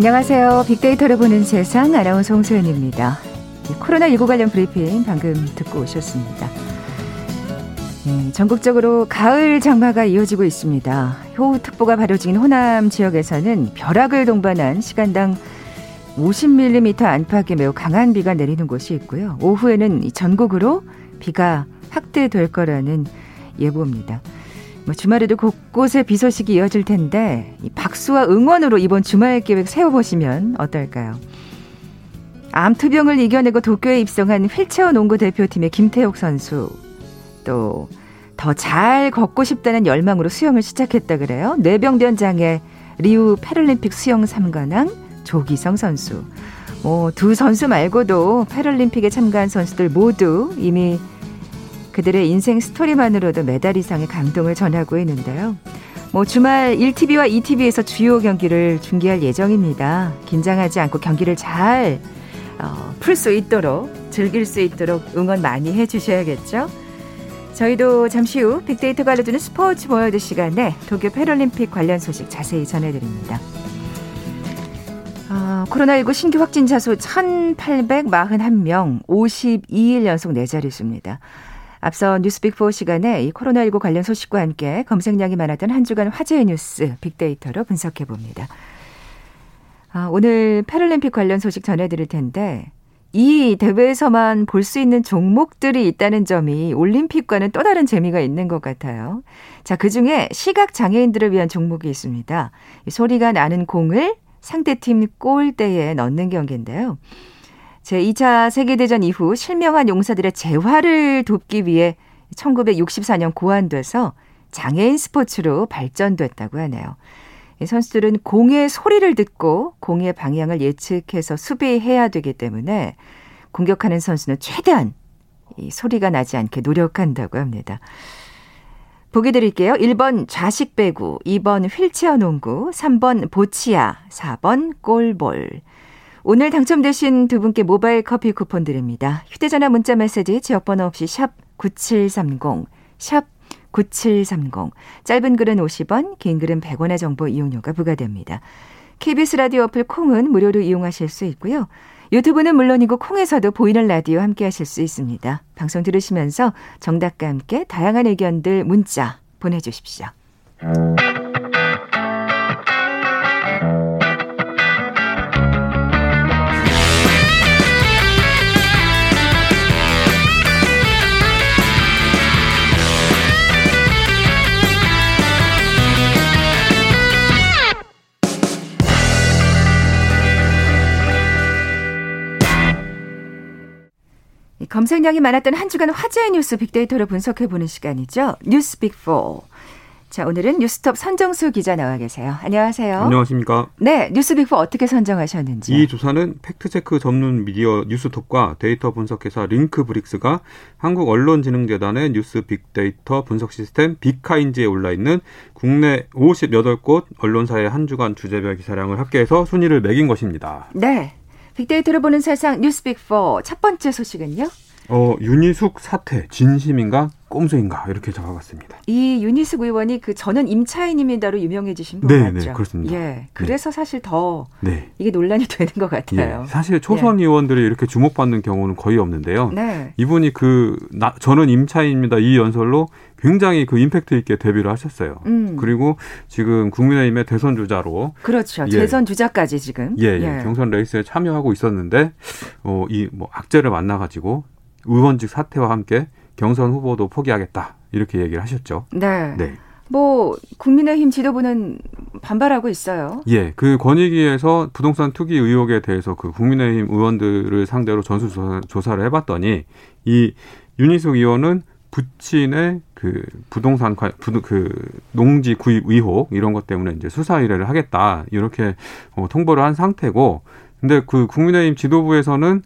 안녕하세요. 빅데이터를 보는 세상 아나운서 홍소연입니다. 코로나19 관련 브리핑 방금 듣고 오셨습니다. 네, 전국적으로 가을 장마가 이어지고 있습니다. 호우특보가 발효 중인 호남 지역에서는 벼락을 동반한 시간당 50mm 안팎의 매우 강한 비가 내리는 곳이 있고요. 오후에는 전국으로 비가 확대될 거라는 예보입니다. 뭐 주말에도 곳곳에 비 소식이 이어질 텐데 박수와 응원으로 이번 주말 계획 세워보시면 어떨까요? 암투병을 이겨내고 도쿄에 입성한 휠체어 농구 대표팀의 김태욱 선수 또 더 잘 걷고 싶다는 열망으로 수영을 시작했다 그래요. 뇌병변 장애 리우 패럴림픽 수영 3관왕 조기성 선수. 뭐 두 선수 말고도 패럴림픽에 참가한 선수들 모두 이미 그들의 인생 스토리만으로도 메달 이상의 감동을 전하고 있는데요. 뭐 주말 1TV와 2TV에서 주요 경기를 중계할 예정입니다. 긴장하지 않고 경기를 잘 어, 풀 수 있도록 즐길 수 있도록 응원 많이 해주셔야겠죠. 저희도 잠시 후 빅데이터가 알려주는 스포츠 월드 시간에 도쿄 패럴림픽 관련 소식 자세히 전해드립니다. 어, 코로나19 신규 확진자 수 1,841명, 52일 연속 네 자릿수입니다. 앞서 뉴스빅4 시간에 이 코로나19 관련 소식과 함께 검색량이 많았던 한 주간 화제의 뉴스 빅데이터로 분석해 봅니다. 아, 오늘 패럴림픽 관련 소식 전해드릴 텐데 이 대회에서만 볼 수 있는 종목들이 있다는 점이 올림픽과는 또 다른 재미가 있는 것 같아요. 자, 그 중에 시각 장애인들을 위한 종목이 있습니다. 소리가 나는 공을 상대팀 골대에 넣는 경기인데요. 제2차 세계대전 이후 실명한 용사들의 재활을 돕기 위해 1964년 고안돼서 장애인 스포츠로 발전됐다고 하네요. 선수들은 공의 소리를 듣고 공의 방향을 예측해서 수비해야 되기 때문에 공격하는 선수는 최대한 이 소리가 나지 않게 노력한다고 합니다. 보기 드릴게요. 1번 좌식 배구, 2번 휠체어 농구, 3번 보치아, 4번 골볼. 오늘 당첨되신 두 분께 모바일 커피 쿠폰 드립니다. 휴대전화 문자 메시지 지역번호 없이 샵 9730, 샵 9730. 짧은 글은 50원, 긴 글은 100원의 정보 이용료가 부과됩니다. KBS 라디오 어플 콩은 무료로 이용하실 수 있고요. 유튜브는 물론이고 콩에서도 보이는 라디오 함께 하실 수 있습니다. 방송 들으시면서 정답과 함께 다양한 의견들 문자 보내주십시오. 검색량이 많았던 한 주간 화제의 뉴스 빅데이터로 분석해보는 시간이죠. 뉴스 빅4. 자, 오늘은 뉴스톱 선정수 기자 나와 계세요. 안녕하세요. 안녕하십니까. 네, 뉴스 빅4 어떻게 선정하셨는지. 이 조사는 팩트체크 전문 미디어 뉴스톱과 데이터 분석회사 링크브릭스가 한국 언론진흥재단의 뉴스 빅데이터 분석 시스템 빅카인즈에 올라있는 국내 58곳 언론사의 한 주간 주제별 기사량을 합계해서 순위를 매긴 것입니다. 네. 빅데이터를 보는 세상 뉴스 빅4 첫 번째 소식은요? 어, 윤희숙 사태 진심인가 꼼수인가 이렇게 적어봤습니다. 이 윤희숙 의원이 그 저는 임차인입니다로 유명해지신 분 네, 맞죠? 네, 그렇습니다. 예, 그래서 네. 사실 더 네. 이게 논란이 되는 것 같아요. 예, 사실 초선 예. 의원들이 이렇게 주목받는 경우는 거의 없는데요. 네. 이분이 그 나, 저는 임차인입니다 이 연설로 굉장히 그 임팩트 있게 데뷔를 하셨어요. 음. 그리고 지금 국민의힘의 대선 주자로 그렇죠. 예. 대선 주자까지 지금 예, 예, 예. 경선 레이스에 참여하고 있었는데 어, 이 뭐 악재를 만나가지고 의원직 사퇴와 함께 경선 후보도 포기하겠다 이렇게 얘기를 하셨죠. 네. 네. 뭐 국민의힘 지도부는 반발하고 있어요. 예, 그 권익위에서 부동산 투기 의혹에 대해서 그 국민의힘 의원들을 상대로 전수 조사를 해봤더니 이 윤희숙 의원은 부친의 그 부동산 그 농지 구입 의혹 이런 것 때문에 이제 수사 의뢰를 하겠다 이렇게 어, 통보를 한 상태고 근데 그 국민의힘 지도부에서는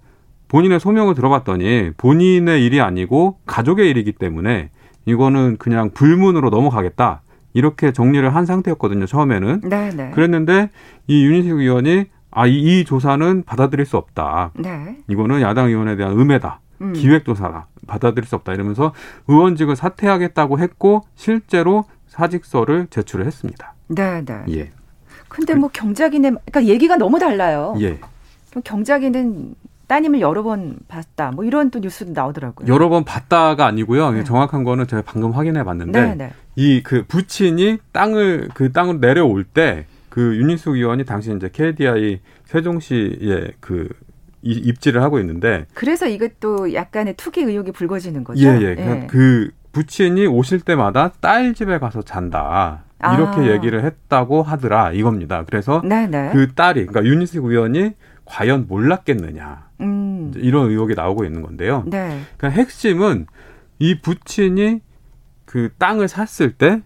본인의 소명을 들어봤더니 본인의 일이 아니고 가족의 일이기 때문에 이거는 그냥 불문으로 넘어가겠다. 이렇게 정리를 한 상태였거든요, 처음에는. 네네. 네. 그랬는데 이 윤희숙 의원이 아, 이, 이 조사는 받아들일 수 없다. 네. 이거는 야당 의원에 대한 음해다. 음. 기획조사다. 받아들일 수 없다. 이러면서 의원직을 사퇴하겠다고 했고 실제로 사직서를 제출을 했습니다. 네, 네. 예. 근데 뭐 경작이네, 그러니까 얘기가 너무 달라요. 예. 경작이는 따님을 여러 번 봤다. 뭐 이런 또 뉴스도 나오더라고요. 여러 번 봤다가 아니고요. 네. 정확한 거는 제가 방금 확인해 봤는데 네, 네. 이그 부친이 땅을 그 땅을 내려올 때 그 윤희숙 의원이 당시 이제 KDI 세종시에 그 입지를 하고 있는데 그래서 이것도 약간의 투기 의혹이 불거지는 거죠. 예, 예. 예. 그 부친이 오실 때마다 딸 집에 가서 잔다. 이렇게 아. 얘기를 했다고 하더라 이겁니다. 그래서 네네. 네. 그 딸이 그러니까 윤희숙 의원이 과연 몰랐겠느냐 음. 이런 의혹이 나오고 있는 건데요. 네. 그러니까 핵심은 이 부친이 그 땅을 샀을 때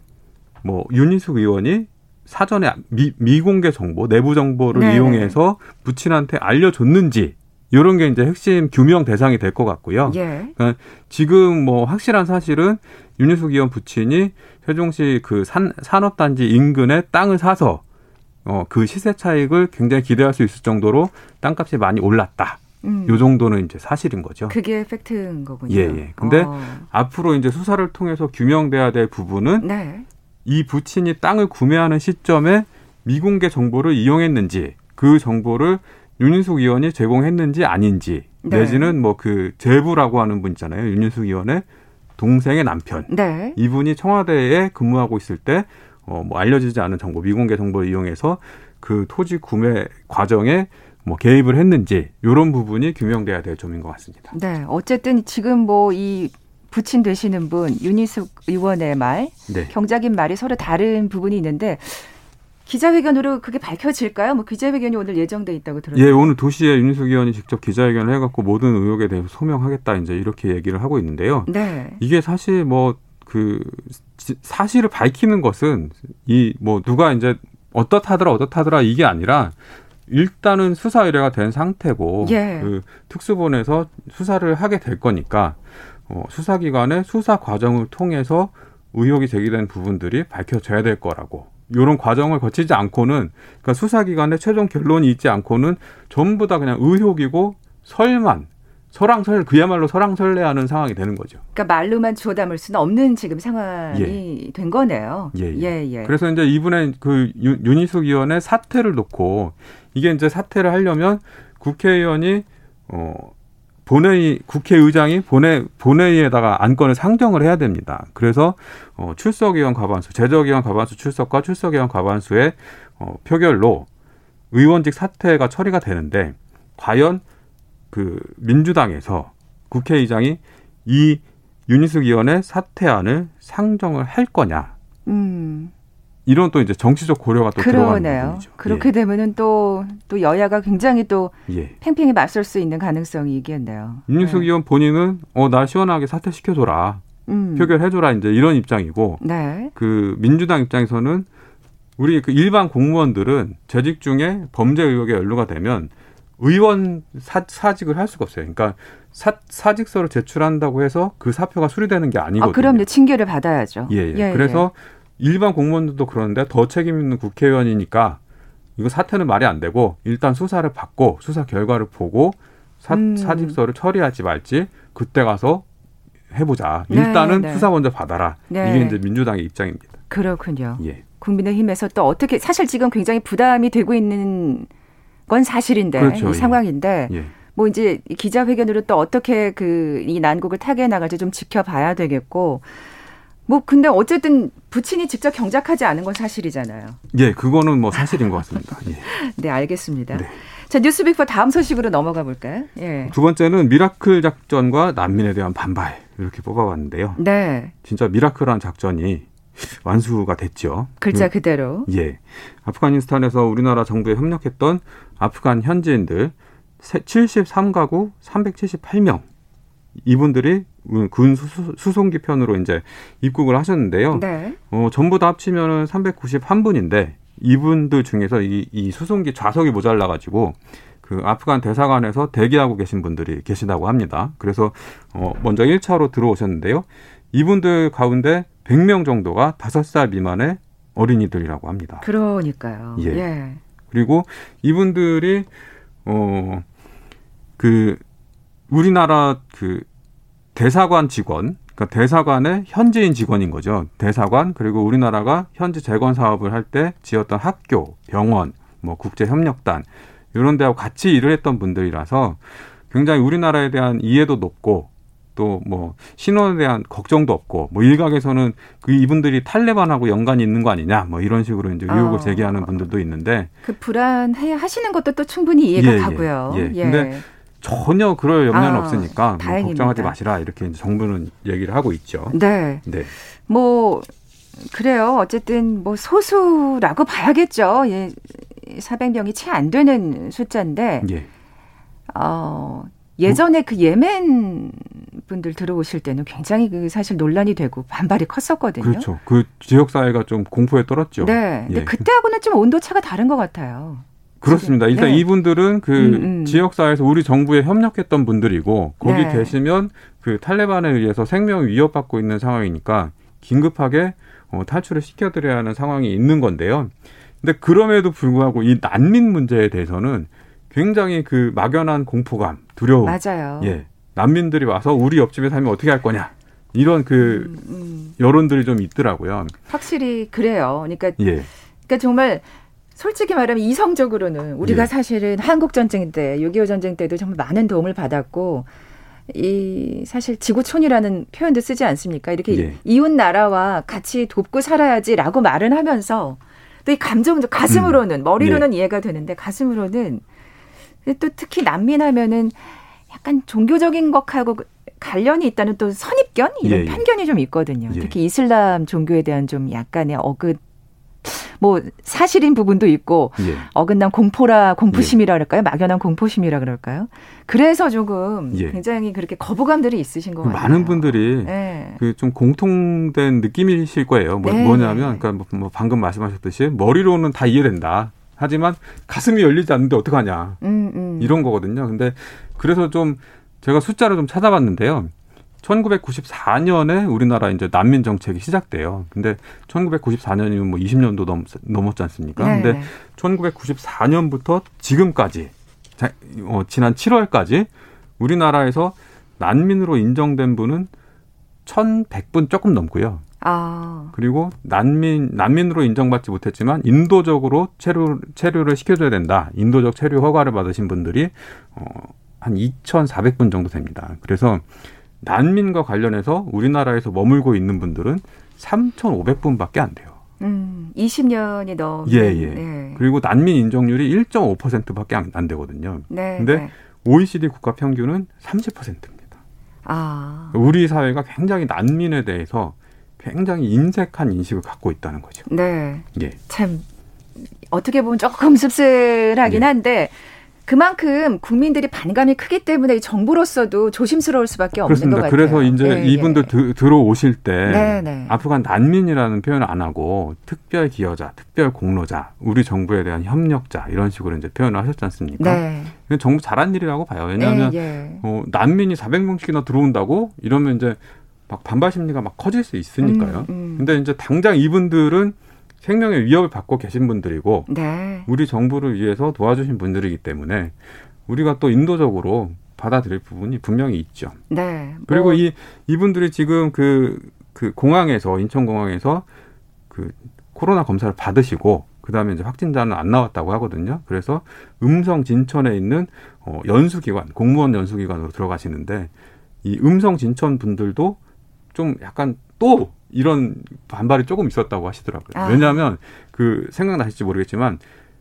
뭐 윤희숙 의원이 사전에 미, 미공개 정보, 내부 정보를 네. 이용해서 부친한테 알려줬는지 이런 게 이제 핵심 규명 대상이 될 것 같고요. 예. 그러니까 지금 뭐 확실한 사실은 윤희숙 의원 부친이 세종시 그 산, 산업단지 인근에 땅을 사서 어, 그 시세 차익을 굉장히 기대할 수 있을 정도로 땅값이 많이 올랐다. 음. 요 정도는 이제 사실인 거죠. 그게 팩트인 거군요. 예, 예. 근데 어. 앞으로 이제 수사를 통해서 규명돼야 될 부분은 네. 이 부친이 땅을 구매하는 시점에 미공개 정보를 이용했는지 그 정보를 윤인숙 의원이 제공했는지 아닌지 네. 내지는 뭐 그 제부라고 하는 분 있잖아요. 윤인숙 의원의 동생의 남편. 네. 이분이 청와대에 근무하고 있을 때 어, 뭐 알려지지 않은 정보, 미공개 정보를 이용해서 그 토지 구매 과정에 뭐 개입을 했는지 이런 부분이 규명돼야 될 점인 것 같습니다. 네, 어쨌든 지금 뭐 이 부친 되시는 분 윤희숙 의원의 말, 네. 경작인 말이 서로 다른 부분이 있는데 기자회견으로 그게 밝혀질까요? 뭐 기자회견이 오늘 예정돼 있다고 들었는데. 예, 오늘 도시에 윤희숙 의원이 직접 기자회견을 해갖고 모든 의혹에 대해서 소명하겠다 이제 이렇게 얘기를 하고 있는데요. 네. 이게 사실 뭐 그 사실을 밝히는 것은 이 뭐 누가 이제 어떻다더라 어떻다더라 이게 아니라 일단은 수사 의뢰가 된 상태고 예. 그 특수본에서 수사를 하게 될 거니까 어, 수사기관의 수사 과정을 통해서 의혹이 제기된 부분들이 밝혀져야 될 거라고 이런 과정을 거치지 않고는 그러니까 수사기관의 최종 결론이 있지 않고는 전부 다 그냥 의혹이고 설만 설왕설 그야말로 설왕설래하는 상황이 되는 거죠. 그러니까 말로만 주워 담을 수는 없는 지금 상황이 예. 된 거네요. 예, 예. 예, 예. 그래서 이제 이분의 그 윤희숙 의원의 사퇴를 놓고 이게 이제 사퇴를 하려면 국회의원이 어 본회의 국회의장이 본회 본회의에다가 안건을 상정을 해야 됩니다. 그래서 어 출석의원 과반수, 제적의원 과반수 출석과 출석의원 과반수의 어 표결로 의원직 사퇴가 처리가 되는데 과연 그 민주당에서 국회의장이 이 윤희숙 의원의 사퇴안을 상정을 할 거냐. 음. 이런 또 이제 정치적 고려가 또 그러네요. 들어가는 부분이죠. 그렇게 예. 되면은 또, 또 여야가 굉장히 또 예. 팽팽히 맞설 수 있는 가능성이 있겠네요. 윤희숙 네. 의원 본인은 어, 날 시원하게 사퇴시켜줘라. 음. 표결해줘라. 이제 이런 입장이고. 네. 그 민주당 입장에서는 우리 그 일반 공무원들은 재직 중에 범죄 의혹에 연루가 되면 의원 사, 사직을 할 수가 없어요. 그러니까 사, 사직서를 제출한다고 해서 그 사표가 수리되는 게 아니거든요. 아, 그럼요. 징계를 받아야죠. 예, 예. 예 그래서 예. 일반 공무원들도 그러는데 더 책임 있는 국회의원이니까 이거 사퇴는 말이 안 되고 일단 수사를 받고 수사 결과를 보고 사, 음. 사직서를 처리할지 말지 그때 가서 해보자. 네, 일단은 네, 네. 수사 먼저 받아라. 네. 이게 이제 민주당의 입장입니다. 그렇군요. 예. 국민의힘에서 또 어떻게 사실 지금 굉장히 부담이 되고 있는 건 사실인데 그렇죠. 이 예. 상황인데 예. 뭐 이제 기자회견으로 또 어떻게 그 이 난국을 타개해 나갈지 좀 지켜봐야 되겠고 뭐 근데 어쨌든 부친이 직접 경작하지 않은 건 사실이잖아요. 예, 그거는 뭐 사실인 것 같습니다. 예. 네, 알겠습니다. 네. 자, 뉴스빅포 다음 소식으로 넘어가 볼까요? 예. 두 번째는 미라클 작전과 난민에 대한 반발 이렇게 뽑아봤는데요. 네. 진짜 miracle한 작전이 완수가 됐죠. 글자 그대로. 예. 아프가니스탄에서 우리나라 정부에 협력했던 아프간 현지인들 73가구 378명 이분들이 군 수송기 편으로 이제 입국을 하셨는데요. 네. 어, 전부 다 합치면은 391분인데 이분들 중에서 이, 이 수송기 좌석이 모자라 가지고 그 아프간 대사관에서 대기하고 계신 분들이 계시다고 합니다. 그래서 어, 먼저 1차로 들어오셨는데요. 이분들 가운데 100명 정도가 5살 미만의 어린이들이라고 합니다. 그러니까요. 예. 예. 그리고 이분들이 어그 우리나라 그 대사관 직원 그러니까 대사관의 현지인 직원인 거죠. 대사관 그리고 우리나라가 현지 재건 사업을 할 때 지었던 학교, 병원, 뭐 국제 협력단 이런 데하고 같이 일을 했던 분들이라서 굉장히 우리나라에 대한 이해도 높고 또 뭐 신원에 대한 걱정도 없고 뭐 일각에서는 그 이분들이 탈레반하고 연관이 있는 거 아니냐 뭐 이런 식으로 이제 의혹을 어. 제기하는 분들도 있는데 그 불안해 하시는 것도 또 충분히 이해가 예, 예 가고요. 예. 예. 근데 전혀 그럴 염려는 아, 없으니까 뭐 걱정하지 마시라 이렇게 정부는 얘기를 하고 있죠. 네. 네. 뭐 그래요. 어쨌든 뭐 소수라고 봐야겠죠. 예. 400명이 채 안 되는 숫자인데 예. 어, 예전에 그 예멘 분들 들어오실 때는 굉장히 그 사실 논란이 되고 반발이 컸었거든요. 그렇죠. 그 지역 사회가 좀 공포에 떨었죠. 네. 근데 예. 그때하고는 좀 온도 차가 다른 것 같아요. 그렇습니다. 일단 네. 이분들은 그 음, 음. 지역사회에서 우리 정부에 협력했던 분들이고 거기 네. 계시면 그 탈레반에 의해서 생명을 위협받고 있는 상황이니까 긴급하게 어, 탈출을 시켜드려야 하는 상황이 있는 건데요. 근데 그럼에도 불구하고 이 난민 문제에 대해서는 굉장히 그 막연한 공포감, 두려움. 맞아요. 예. 난민들이 와서 우리 옆집에 살면 어떻게 할 거냐. 이런 그 음, 음. 여론들이 좀 있더라고요. 확실히 그래요. 그러니까 예. 그러니까 정말 솔직히 말하면 이성적으로는 우리가 예. 사실은 한국 전쟁 때, 6.25 전쟁 때도 정말 많은 도움을 받았고 이 사실 지구촌이라는 표현도 쓰지 않습니까? 이렇게 예. 이웃 나라와 같이 돕고 살아야지라고 말은 하면서 또 이 감정 가슴으로는 음. 머리로는 예. 이해가 되는데 가슴으로는 또 특히 난민 하면은 약간 종교적인 것하고 관련이 있다는 또 선입견 이런 예, 예. 편견이 좀 있거든요. 예. 특히 이슬람 종교에 대한 좀 약간의 어긋 뭐 사실인 부분도 있고 예. 어긋난 공포라 공포심이라 그럴까요? 막연한 공포심이라 그럴까요? 그래서 조금 예. 굉장히 그렇게 거부감들이 있으신 것 같아요. 많은 분들이 네. 그좀 공통된 느낌이실 거예요. 뭐, 네. 뭐냐면 그러니까 뭐, 뭐 방금 말씀하셨듯이 머리로는 다 이해된다. 하지만 가슴이 열리지 않는데 어떡하냐. 음, 음. 이런 거거든요. 근데 그래서 좀 제가 숫자를 좀 찾아봤는데요. 1994년에 우리나라 이제 난민 정책이 시작돼요. 근데 1994년이면 뭐 20년도 넘, 넘었지 않습니까? 네. 근데 1994년부터 지금까지 어, 지난 7월까지 우리나라에서 난민으로 인정된 분은 1,100분 조금 넘고요. 아. 그리고 난민 난민으로 인정받지 못했지만 인도적으로 체류 체류를 시켜줘야 된다. 인도적 체류 허가를 받으신 분들이 어, 한 2,400분 정도 됩니다. 그래서 난민과 관련해서 우리나라에서 머물고 있는 분들은 3,500분밖에 안 돼요. 음, 20년이 넘은. 예, 예. 네. 그리고 난민 인정률이 1.5%밖에 안, 안 되거든요. 네. 근데 네. OECD 국가 평균은 30%입니다. 아. 우리 사회가 굉장히 난민에 대해서 굉장히 인색한 인식을 갖고 있다는 거죠. 네. 예. 참 어떻게 보면 조금 씁쓸하긴 예. 한데 그만큼 국민들이 반감이 크기 때문에 정부로서도 조심스러울 수밖에 없는 그렇습니다. 것 같아요. 그래서 이제 네, 이분들 네. 들어오실 때 네, 네. 아프간 난민이라는 표현을 안 하고 특별 기여자, 특별 공로자, 우리 정부에 대한 협력자 이런 식으로 이제 표현을 하셨지 않습니까? 네. 정부 잘한 일이라고 봐요. 왜냐하면 네, 예. 어, 난민이 400명씩이나 들어온다고 이러면 이제 막 반발 심리가 막 커질 수 있으니까요. 음, 음. 근데 이제 당장 이분들은 생명의 위협을 받고 계신 분들이고 네. 우리 정부를 위해서 도와주신 분들이기 때문에 우리가 또 인도적으로 받아들일 부분이 분명히 있죠. 네. 뭐. 그리고 이 이분들이 지금 그, 그 공항에서 인천공항에서 그 코로나 검사를 받으시고 그다음에 이제 확진자는 안 나왔다고 하거든요. 그래서 음성 진천에 있는 어 연수기관, 공무원 연수기관으로 들어가시는데 이 음성 진천 분들도 좀 약간 또 이런 반발이 조금 있었다고 하시더라고요. 아. 왜냐하면 그 생각나실지 모르겠지만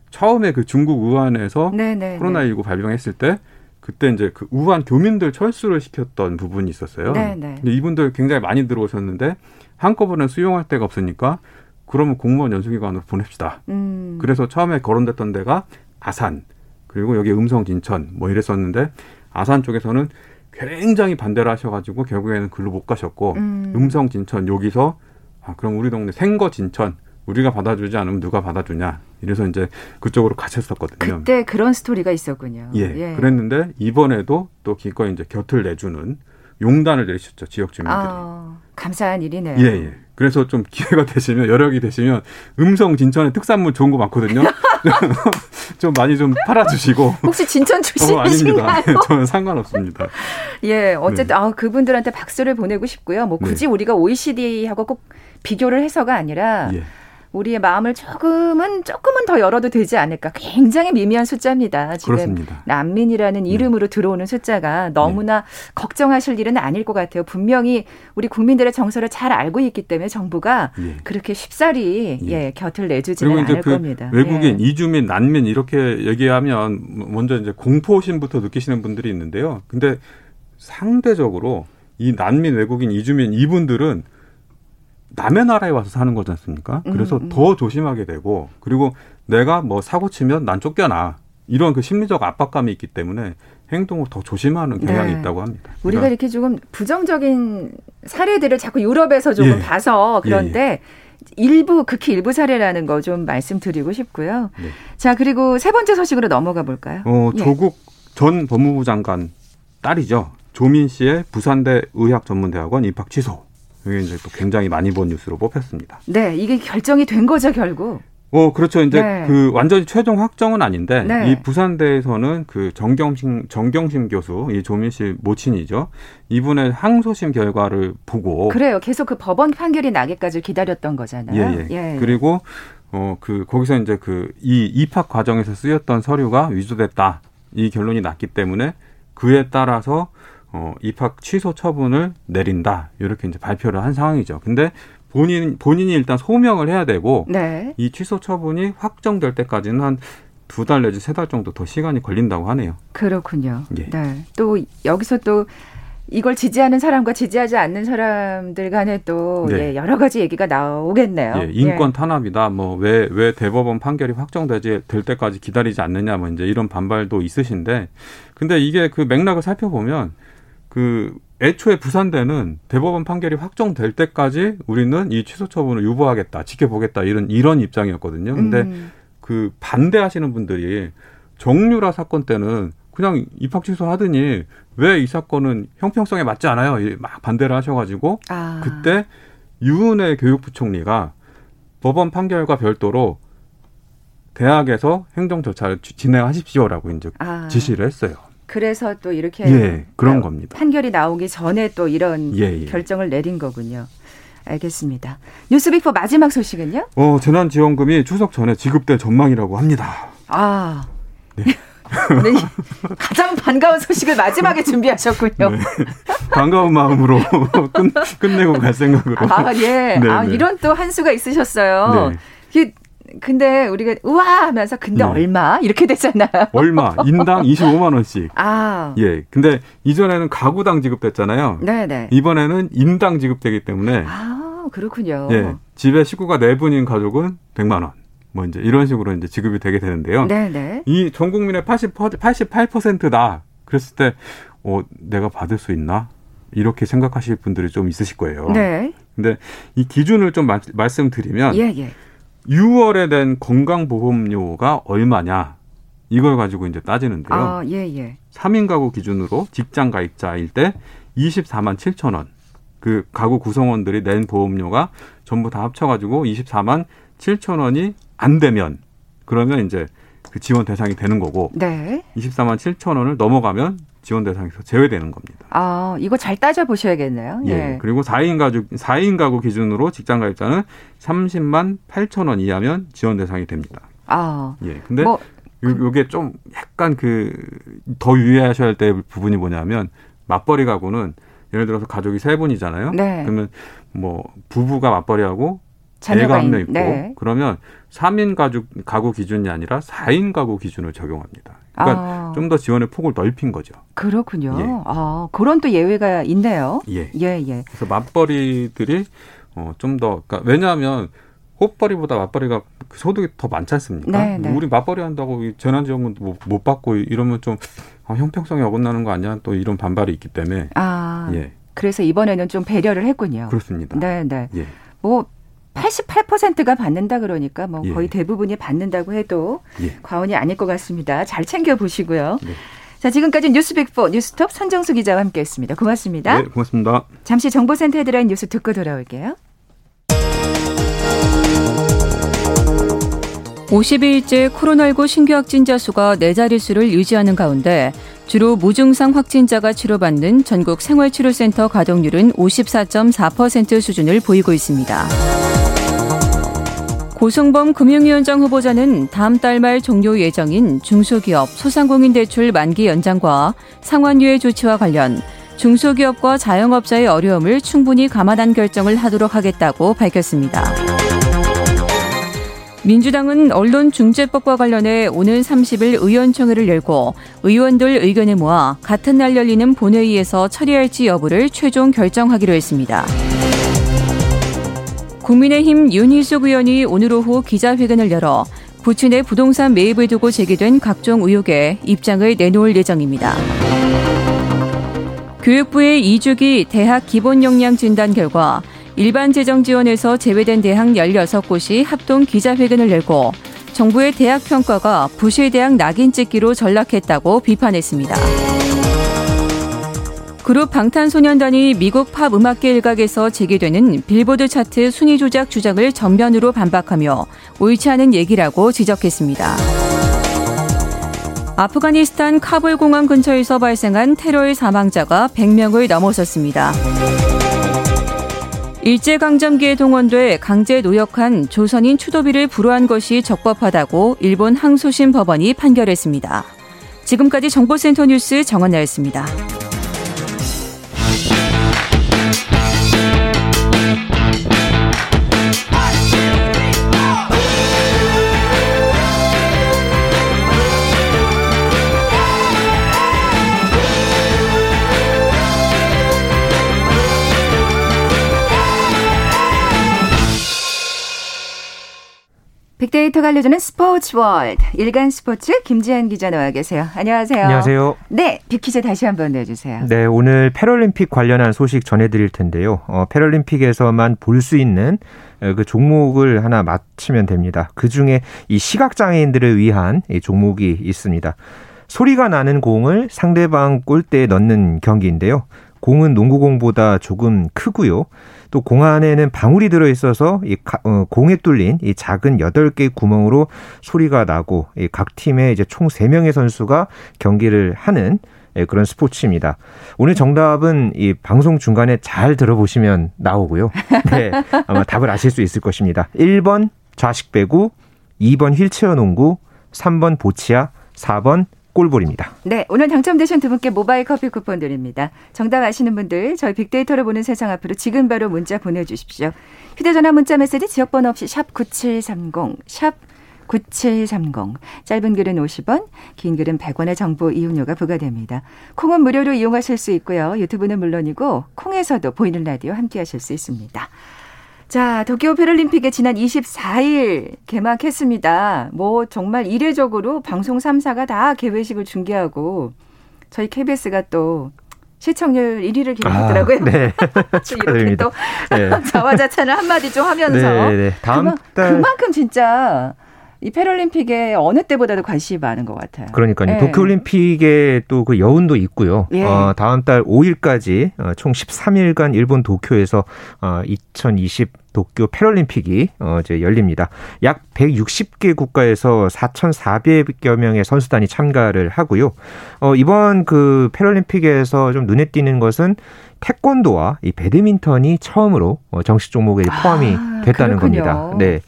처음에 그 중국 우한에서 네네, 코로나19 발병했을 때 그때 이제 그 우한 교민들 철수를 시켰던 부분이 있었어요. 네네. 근데 이분들 굉장히 많이 들어오셨는데 한꺼번에 수용할 데가 없으니까 그러면 공무원 연수기관으로 보냅시다. 음. 그래서 처음에 거론됐던 데가 아산 그리고 여기 음성 진천 뭐 이랬었는데 아산 쪽에서는 굉장히 반대를 하셔가지고 결국에는 글로 못 가셨고 음. 성 진천 여기서 아 그럼 우리 동네 생거 진천 우리가 받아주지 않으면 누가 받아주냐 이래서 이제 그쪽으로 가셨었거든요. 그때 그런 스토리가 있었군요. 예, 예. 그랬는데 이번에도 또 기꺼이 이제 곁을 내주는 용단을 내리셨죠 지역 주민들이. 아. 감사한 일이네요. 예, 예. 그래서 좀 기회가 되시면 여력이 되시면 음성 진천에 특산물 좋은 거 많거든요. 좀 많이 좀 팔아주시고. 혹시 진천 출신이신가요? 어, 아닙니다. 저는 상관없습니다. 예, 어쨌든 네. 아, 그분들한테 박수를 보내고 싶고요. 뭐 굳이 네. 우리가 OECD하고 꼭 비교를 해서가 아니라. 예. 우리의 마음을 조금은 조금은 더 열어도 되지 않을까. 굉장히 미미한 숫자입니다. 지금 그렇습니다. 난민이라는 네. 이름으로 네. 들어오는 숫자가 너무나 네. 걱정하실 일은 아닐 것 같아요. 분명히 우리 국민들의 정서를 잘 알고 있기 때문에 정부가 예. 그렇게 쉽사리 예. 예 곁을 내주지는 않을 그 겁니다. 외국인, 예. 이주민, 난민 이렇게 얘기하면 먼저 이제 공포심부터 느끼시는 분들이 있는데요. 근데 상대적으로 이 난민, 외국인, 이주민 이분들은 남의 나라에 와서 사는 거지 않습니까? 그래서 음, 음. 더 조심하게 되고 그리고 내가 뭐 사고 치면 난 쫓겨나 이런 그 심리적 압박감이 있기 때문에 행동을 더 조심하는 경향이 네. 있다고 합니다. 우리가 그러니까 이렇게 조금 부정적인 사례들을 자꾸 유럽에서 조금 예. 봐서 그런데 예, 예. 일부 극히 일부 사례라는 거 좀 말씀드리고 싶고요. 네. 자 그리고 세 번째 소식으로 넘어가 볼까요? 어, 예. 조국 전 법무부 장관 딸이죠. 조민 씨의 부산대 의학전문대학원 입학 취소. 이게 이제 또 굉장히 많이 본 뉴스로 뽑혔습니다. 네, 이게 결정이 된 거죠 결국. 어, 그렇죠. 이제 네. 그 완전히 최종 확정은 아닌데 네. 이 부산대에서는 그 정경심 정경심 교수 이 조민 씨 모친이죠. 이분의 항소심 결과를 보고 그래요. 계속 그 법원 판결이 나기까지 기다렸던 거잖아요. 예, 예. 예. 그리고 어 그 거기서 이제 그 이 입학 과정에서 쓰였던 서류가 위조됐다. 이 결론이 났기 때문에 그에 따라서 어, 입학 취소 처분을 내린다. 이렇게 이제 발표를 한 상황이죠. 근데 본인 본인이 일단 소명을 해야 되고 네. 이 취소 처분이 확정될 때까지는 한 두달 내지 세 달 정도 더 시간이 걸린다고 하네요. 그렇군요. 예. 네. 또 여기서 또 이걸 지지하는 사람과 지지하지 않는 사람들 간에 또 네. 예, 여러 가지 얘기가 나오겠네요. 예, 인권 예. 탄압이다. 뭐왜왜 대법원 판결이 확정되지 될 때까지 기다리지 않느냐 뭐 이제 이런 반발도 있으신데 근데 이게 그 맥락을 살펴보면 그 애초에 부산대는 대법원 판결이 확정될 때까지 우리는 이 취소 처분을 유보하겠다, 지켜보겠다 이런 이런 입장이었거든요. 근데 음. 그 반대하시는 분들이 정유라 사건 때는 그냥 입학 취소하더니 왜 이 사건은 형평성에 맞지 않아요? 막 반대를 하셔가지고 아. 그때 유은혜 교육부총리가 법원 판결과 별도로 대학에서 행정 절차를 진행하십시오라고 이제 아. 지시를 했어요. 그래서 또 이렇게 예, 그런 겁니다. 판결이 나오기 전에 또 이런 예, 예. 결정을 내린 거군요. 알겠습니다. 뉴스빅포 마지막 소식은요? 어, 재난지원금이 추석 전에 지급될 전망이라고 합니다. 아. 네. 네. 가장 반가운 소식을 마지막에 준비하셨군요. 네. 반가운 마음으로 끝, 끝내고 갈 생각으로. 아, 예. 네, 아, 네. 이런 또 한 수가 있으셨어요. 네. 근데 우리가 우와 하면서 근데 네. 얼마 이렇게 되잖아요. 얼마 인당 25만 원씩. 아. 예. 근데 이전에는 가구당 지급됐잖아요. 네, 네. 이번에는 인당 지급되기 때문에 아, 그렇군요. 예. 집에 식구가 네 분인 가족은 100만 원. 뭐 이제 이런 식으로 이제 지급이 되게 되는데요. 네, 네. 이 전 국민의 80 88%다. 그랬을 때 어, 내가 받을 수 있나? 이렇게 생각하실 분들이 좀 있으실 거예요. 네. 근데 이 기준을 좀 마, 말씀드리면 예, 예. 6월에 된 건강보험료가 얼마냐 이걸 가지고 이제 따지는데요. 아, 예, 예. 3인 가구 기준으로 직장 가입자일 때 24만 7천 원. 그 가구 구성원들이 낸 보험료가 전부 다 합쳐가지고 24만 7천 원이 안 되면 그러면 이제 그 지원 대상이 되는 거고 네. 24만 7천 원을 넘어가면 지원 대상에서 제외되는 겁니다. 아, 이거 잘 따져 보셔야겠네요. 예. 예. 그리고 4인 가족 4인 가구 기준으로 직장 가입자는 30만 8천 원 이하면 지원 대상이 됩니다. 아. 예. 근데 뭐, 요, 게좀 약간 그 더 유의하셔야 될 부분이 뭐냐면 맞벌이 가구는 예를 들어서 가족이 세 분이잖아요. 네. 그러면 뭐 부부가 맞벌이하고 자녀가 한 명 있고 네. 그러면 3인 가족 가구 기준이 아니라 4인 가구 기준을 적용합니다. 그러니까 아. 좀더 지원의 폭을 넓힌 거죠. 그렇군요. 예. 아, 그런 또 예외가 있네요. 예. 예, 예. 그래서 맞벌이들이 어, 좀 더, 그러니까 왜냐하면 호벌이보다 맞벌이가 그 소득이 더 많지 않습니까? 네, 네. 우리 맞벌이 한다고 재난지원금도 못, 못 받고 이러면 좀 아, 형평성이 어긋나는 거 아니야? 또 이런 반발이 있기 때문에. 아. 예. 그래서 이번에는 좀 배려를 했군요. 그렇습니다. 네, 네. 예. 뭐 88%가 받는다 그러니까 뭐 예. 거의 대부분이 받는다고 해도 예. 과언이 아닐 것 같습니다. 잘 챙겨 보시고요. 네. 자, 지금까지 뉴스빅포 뉴스톱 선정수 기자와 함께했습니다. 고맙습니다. 네, 고맙습니다. 잠시 정보센터 헤드라인 뉴스 듣고 돌아올게요. 52일째 코로나19 신규 확진자 수가 네 자릿수를 유지하는 가운데 주로 무증상 확진자가 치료받는 전국 생활치료센터 가동률은 54.4% 수준을 보이고 있습니다. 고승범 금융위원장 후보자는 다음 달 말 종료 예정인 중소기업 소상공인 대출 만기 연장과 상환유예 조치와 관련 중소기업과 자영업자의 어려움을 충분히 감안한 결정을 하도록 하겠다고 밝혔습니다. 민주당은 언론중재법과 관련해 오는 30일 의원총회를 열고 의원들 의견을 모아 같은 날 열리는 본회의에서 처리할지 여부를 최종 결정하기로 했습니다. 국민의힘 윤희숙 의원이 오늘 오후 기자회견을 열어 부친의 네 부동산 매입을 두고 제기된 각종 의혹에 입장을 내놓을 예정입니다. 교육부의 2주기 대학 기본 역량 진단 결과 일반 재정 지원에서 제외된 대학 16곳이 합동 기자회견을 열고 정부의 대학 평가가 부실 대학 낙인 찍기로 전락했다고 비판했습니다. 그룹 방탄소년단이 미국 팝 음악계 일각에서 제기되는 빌보드 차트 순위 조작 주장을 전면으로 반박하며 옳지 않은 얘기라고 지적했습니다. 아프가니스탄 카불 공항 근처에서 발생한 테러의 사망자가 100명을 넘어섰습니다. 일제강점기에 동원돼 강제 노역한 조선인 추도비를 불허한 것이 적법하다고 일본 항소심 법원이 판결했습니다. 지금까지 정보센터 뉴스 정원나였습니다. 빅데이터가 알려주는 스포츠 월드 일간 스포츠 김지한 기자 나와 계세요. 안녕하세요. 안녕하세요. 네, 빅퀴즈 다시 한번 내주세요. 네, 오늘 패럴림픽 관련한 소식 전해드릴 텐데요. 어, 패럴림픽에서만 볼 수 있는 어, 그 종목을 하나 맞히면 됩니다. 그 중에 이 시각 장애인들을 위한 이 종목이 있습니다. 소리가 나는 공을 상대방 골대에 넣는 경기인데요. 공은 농구공보다 조금 크고요. 또 공 안에는 방울이 들어 있어서 이 어, 공에 뚫린 이 작은 여덟 개의 구멍으로 소리가 나고 각 팀에 이제 총 세명의 선수가 경기를 하는 예, 그런 스포츠입니다. 오늘 정답은 이 방송 중간에 잘 들어보시면 나오고요. 네, 아마 답을 아실 수 있을 것입니다. 1번 좌식 배구, 2번 휠체어 농구, 3번 보치아, 4번 꿀볼입니다. 네, 오늘 당첨되신 두 분께 모바일 커피 쿠폰 드립니다. 정답 아시는 분들 저희 빅데이터를 보는 세상 앞으로 지금 바로 문자 보내주십시오. 휴대전화 문자 메시지 지역번호 없이 샵 9730, 샵 9730. 짧은 글은 50원, 긴 글은 100원의 정보 이용료가 부과됩니다. 콩은 무료로 이용하실 수 있고요. 유튜브는 물론이고 콩에서도 보이는 라디오 함께 하실 수 있습니다. 자, 도쿄 패럴림픽에 지난 24일 개막했습니다. 뭐 정말 이례적으로 방송 3사가 다 개회식을 중계하고 저희 KBS가 또 시청률 1위를 기록했더라고요. 아, 네. 이렇게 또 네. 자화자찬을 한마디 좀 하면서 네, 네. 네. 다음 그만, 달 그만큼 진짜 이 패럴림픽에 어느 때보다도 관심이 많은 것 같아요. 그러니까요. 네. 도쿄올림픽에 또 그 여운도 있고요. 예. 어, 다음 달 5일까지 어, 총 13일간 일본 도쿄에서 어, 2020 도쿄 패럴림픽이 어 이제 열립니다. 약 160개 국가에서 4,400여 명의 선수단이 참가를 하고요. 어 이번 그 패럴림픽에서 좀 눈에 띄는 것은 태권도와 이 배드민턴이 처음으로 어, 정식 종목에 포함이 아, 됐다는 그렇군요. 겁니다. 네.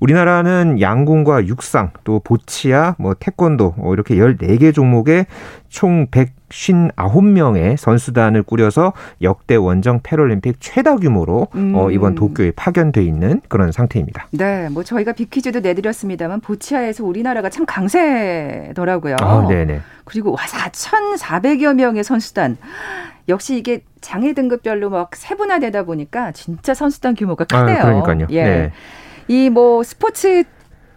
우리나라는 양궁과 육상, 또 보치아, 뭐 태권도 뭐 이렇게 14개 종목에 총 159명의 선수단을 꾸려서 역대 원정 패럴림픽 최다 규모로 음. 어, 이번 도쿄에 파견돼 있는 그런 상태입니다. 네, 뭐 저희가 비퀴즈도 내드렸습니다만 보치아에서 우리나라가 참 강세더라고요. 아, 네네. 그리고 와 4,400여 명의 선수단. 역시 이게 장애 등급별로 막 세분화되다 보니까 진짜 선수단 규모가 크네요. 아, 그러니까요. 예. 네. 이 뭐 스포츠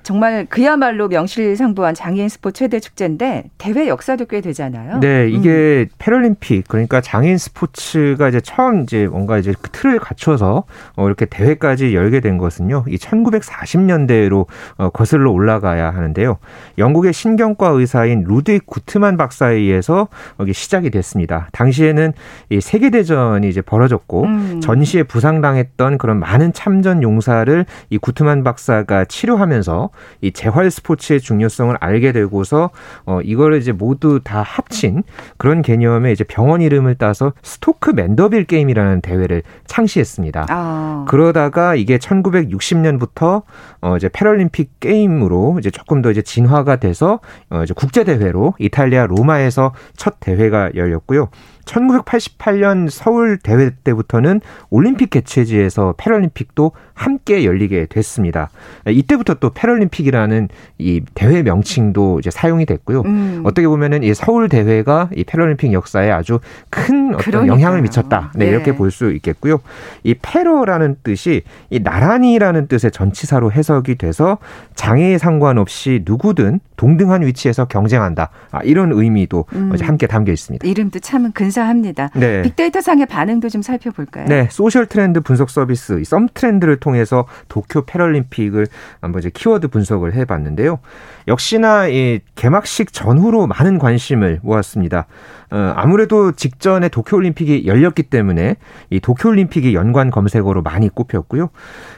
정말 그야말로 명실상부한 장애인 스포츠 최대 축제인데 대회 역사도 꽤 되잖아요. 네, 이게 음. 패럴림픽 그러니까 장애인 스포츠가 이제 처음 이제 뭔가 이제 그 틀을 갖춰서 어 이렇게 대회까지 열게 된 것은요. 이 1940년대로 어 거슬러 올라가야 하는데요. 영국의 신경과 의사인 루드윅 구트만 박사에 의해서 여기 시작이 됐습니다. 당시에는 이 세계 대전이 이제 벌어졌고 음. 전시에 부상당했던 그런 많은 참전 용사를 이 구트만 박사가 치료하면서 이 재활 스포츠의 중요성을 알게 되고서 어 이거를 이제 모두 다 합친 그런 개념의 이제 병원 이름을 따서 스토크 맨더빌 게임이라는 대회를 창시했습니다. 아. 그러다가 이게 1960년부터 어 이제 패럴림픽 게임으로 이제 조금 더 이제 진화가 돼서 어 이제 국제 대회로 이탈리아 로마에서 첫 대회가 열렸고요. 1988년 서울 대회 때부터는 올림픽 개최지에서 패럴림픽도 함께 열리게 됐습니다. 이때부터 또 패럴림픽이라는 이 대회 명칭도 이제 사용이 됐고요. 음. 어떻게 보면은 이 서울 대회가 이 패럴림픽 역사에 아주 큰 어떤 그러니까요. 영향을 미쳤다. 네, 네. 이렇게 볼 수 있겠고요. 이 패러라는 뜻이 이 나란히라는 뜻의 전치사로 해석이 돼서 장애에 상관없이 누구든 동등한 위치에서 경쟁한다. 아, 이런 의미도 음. 함께 담겨 있습니다. 이름도 참 근사합니다. 네. 빅데이터 상의 반응도 좀 살펴볼까요? 네, 소셜 트렌드 분석 서비스 썸 트렌드를 통해서 도쿄 패럴림픽을 한번 이제 키워드 분석을 해봤는데요. 역시나 이 개막식 전후로 많은 관심을 모았습니다. 어, 아무래도 직전에 도쿄올림픽이 열렸기 때문에 이 도쿄올림픽이 연관 검색어로 많이 꼽혔고요.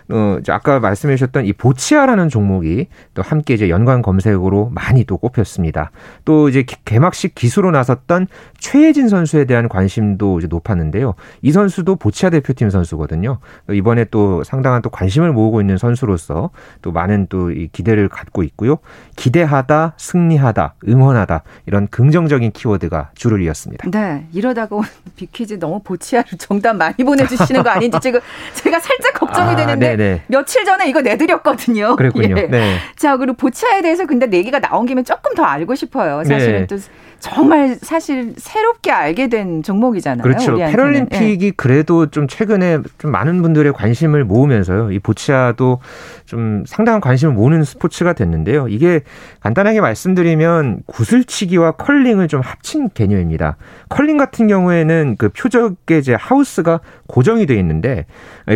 어, 아까 말씀해 주셨던 이 보치아라는 종목이 또 함께 이제 연관 검색어로 많이 또 꼽혔습니다. 또 이제 개막식 기수로 나섰던 최혜진 선수 에 대한 관심도 이제 높았는데요. 이 선수도 보치아 대표팀 선수거든요. 이번에 또 상당한 또 관심을 모으고 있는 선수로서 또 많은 또 이 기대를 갖고 있고요. 기대하다, 승리하다, 응원하다 이런 긍정적인 키워드가 주를 이었습니다. 네, 이러다가 비퀴즈 너무 보치아를 정답 많이 보내주시는 거 아닌지 지금 제가 살짝 걱정이 아, 되는데 네네. 며칠 전에 이거 내드렸거든요. 그랬군요. 예. 네. 자 그리고 보치아에 대해서 근데 내기가 나온 김에 조금 더 알고 싶어요. 사실은 네. 또 정말 사실 새롭게 알게 된 종목이잖아요. 그렇죠. 우리한테는. 패럴림픽이 예. 그래도 좀 최근에 좀 많은 분들의 관심을 모으면서요. 이 보치아도 좀 상당한 관심을 모으는 스포츠가 됐는데요. 이게 간단하게 말씀드리면 구슬치기와 컬링을 좀 합친 개념입니다. 컬링 같은 경우에는 그 표적의 이제 하우스가 고정이 돼 있는데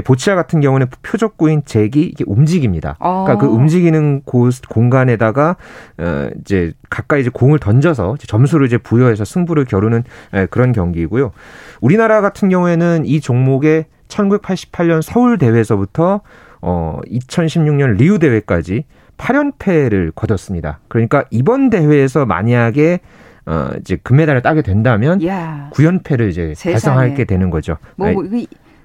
보치아 같은 경우는 표적구인 잭이 움직입니다. 그러니까 그 어. 움직이는 곳 공간에다가 어 이제 가까이 이제 공을 던져서 이제 점수를 이제 부여해서 승부를 겨루는 그런 경기이고요. 우리나라 같은 경우에는 이 종목에 1988년 서울 대회에서부터 어 2016년 리우 대회까지 8연패를 거뒀습니다. 그러니까 이번 대회에서 만약에 어 이제 금메달을 따게 된다면 야, 9연패를 이제 세상에. 달성하게 되는 거죠. 뭐, 뭐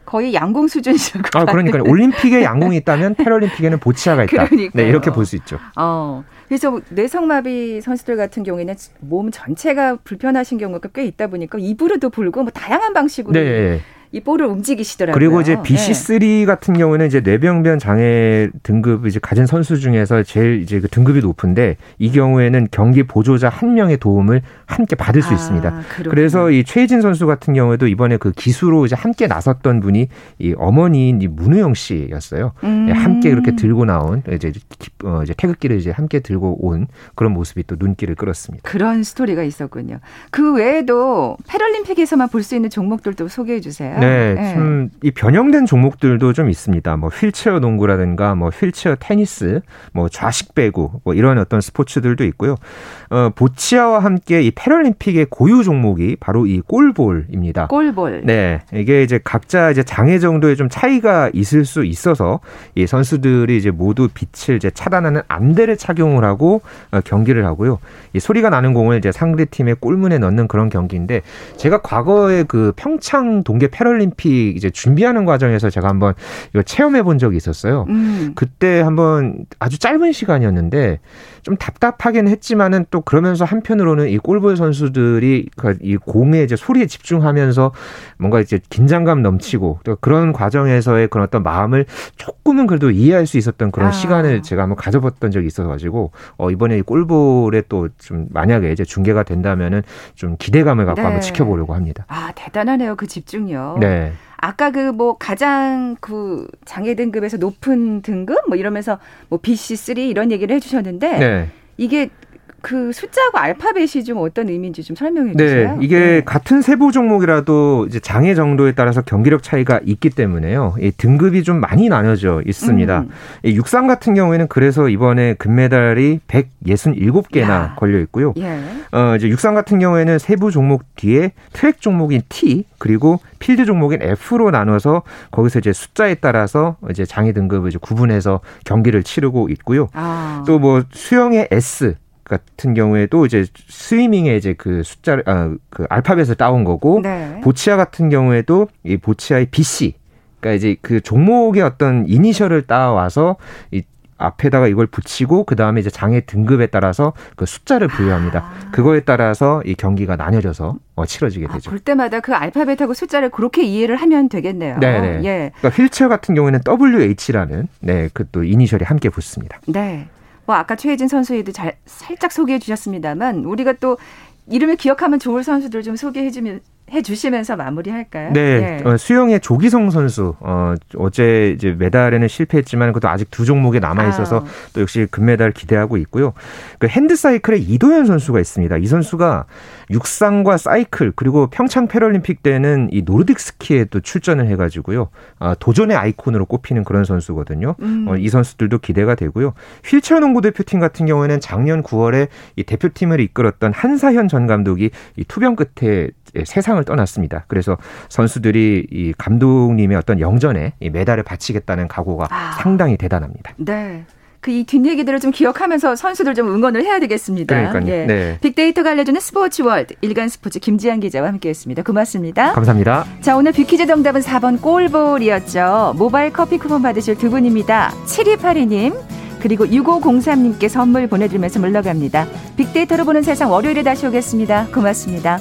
거의 양궁 수준이죠. 아, 그러니까 올림픽에 양궁이 있다면 패럴림픽에는 보치아가 있다. 그러니까요. 네, 이렇게 볼 수 있죠. 어. 그래서 뇌성마비 선수들 같은 경우에는 몸 전체가 불편하신 경우가 꽤 있다 보니까 입으로도 불고 뭐 다양한 방식으로 네. 이 볼을 움직이시더라고요. 그리고 이제 BC3 네. 같은 경우는 이제 뇌병변 장애 등급 이제 가진 선수 중에서 제일 이제 그 등급이 높은데 이 경우에는 경기 보조자 한 명의 도움을 함께 받을 수 아, 있습니다. 그렇구나. 그래서 이 최혜진 선수 같은 경우에도 이번에 그 기수로 이제 함께 나섰던 분이 이 어머니인 이 문우영 씨였어요. 음. 예, 함께 그렇게 들고 나온 이제 어 이제 태극기를 이제 함께 들고 온 그런 모습이 또 눈길을 끌었습니다. 그런 스토리가 있었군요. 그 외에도 패럴림픽에서만 볼 수 있는 종목들도 소개해 주세요. 네, 네. 참이 변형된 종목들도 좀 있습니다. 뭐 휠체어 농구라든가 뭐 휠체어 테니스, 뭐 좌식 배구 뭐 이런 어떤 스포츠들도 있고요. 어, 보치아와 함께 이 패럴림픽의 고유 종목이 바로 이 골볼입니다. 골볼. 네, 이게 이제 각자 이제 장애 정도의 좀 차이가 있을 수 있어서 이 선수들이 이제 모두 빛을 이제 차단하는 안대를 착용을 하고 어, 경기를 하고요. 이 소리가 나는 공을 이제 상대 팀의 골문에 넣는 그런 경기인데 제가 과거에 그 평창 동계 패럴 패럴림픽 이제 준비하는 과정에서 제가 한번 이거 체험해 본 적이 있었어요. 음. 그때 한번 아주 짧은 시간이었는데 좀 답답하긴 했지만은 또 그러면서 한편으로는 이 골볼 선수들이 그이 공에 이제 소리에 집중하면서 뭔가 이제 긴장감 넘치고 또 그런 과정에서의 그런 어떤 마음을 조금은 그래도 이해할 수 있었던 그런 아. 시간을 제가 한번 가져봤던 적이 있어 가지고 어 이번에 이 골볼에 또 좀 만약에 이제 중계가 된다면은 좀 기대감을 갖고 네. 한번 지켜보려고 합니다. 아 대단하네요 그 집중력. 네. 아까 그 뭐 가장 그 장애 등급에서 높은 등급 뭐 이러면서 뭐 BC3 이런 얘기를 해주셨는데 네. 이게 그 숫자하고 알파벳이 좀 어떤 의미인지 좀 설명해 네, 주세요. 네, 이게 네. 같은 세부 종목이라도 이제 장애 정도에 따라서 경기력 차이가 있기 때문에요. 이 등급이 좀 많이 나눠져 있습니다. 음. 이 육상 같은 경우에는 그래서 이번에 금메달이 167개나 야. 걸려 있고요. 예. 어, 이제 육상 같은 경우에는 세부 종목 뒤에 트랙 종목인 T 그리고 필드 종목인 F로 나눠서 거기서 이제 숫자에 따라서 이제 장애 등급을 이제 구분해서 경기를 치르고 있고요. 아. 또뭐 수영의 S 같은 경우에도 이제 스위밍의 이제 그 숫자를 아, 그 알파벳을 따온 거고 네. 보치아 같은 경우에도 이 보치아의 BC 그러니까 이제 그 종목의 어떤 이니셜을 따와서 이 앞에다가 이걸 붙이고 그 다음에 이제 장애 등급에 따라서 그 숫자를 부여합니다. 아. 그거에 따라서 이 경기가 나뉘어져서 어, 치러지게 아, 되죠. 볼 때마다 그 알파벳하고 숫자를 그렇게 이해를 하면 되겠네요. 네네. 예. 그러니까 휠체어 같은 경우에는 WH라는 네 그 또 이니셜이 함께 붙습니다. 네. 뭐 아까 최혜진 선수에도 잘 살짝 소개해 주셨습니다만 우리가 또 이름을 기억하면 좋을 선수들 좀 소개해 주면 해 주시면서 마무리할까요? 네, 네. 어, 수영의 조기성 선수 어, 어제 이제 메달에는 실패했지만 그래도 아직 두 종목에 남아 있어서 아. 또 역시 금메달 기대하고 있고요. 그 핸드 사이클의 이도연 선수가 있습니다. 이 선수가 육상과 사이클 그리고 평창 패럴림픽 때는 이 노르딕 스키에 또 출전을 해가지고요 아, 도전의 아이콘으로 꼽히는 그런 선수거든요. 음. 어, 이 선수들도 기대가 되고요. 휠체어 농구 대표팀 같은 경우에는 작년 9월에 이 대표팀을 이끌었던 한사현 전 감독이 이 투병 끝에 세상을 떠났습니다. 그래서 선수들이 이 감독님의 어떤 영전에 이 메달을 바치겠다는 각오가 아. 상당히 대단합니다. 네. 그이 뒷얘기들을 좀 기억하면서 선수들 좀 응원을 해야 되겠습니다. 그러니까요. 예. 네. 빅데이터가 알려주는 스포츠 월드 일간 스포츠 김지한 기자와 함께했습니다. 고맙습니다. 감사합니다. 자 오늘 빅퀴즈 정답은 4번 골볼이었죠. 모바일 커피 쿠폰 받으실 두 분입니다. 7282님 그리고 6503님께 선물 보내드리면서 물러갑니다. 빅데이터로 보는 세상 월요일에 다시 오겠습니다. 고맙습니다.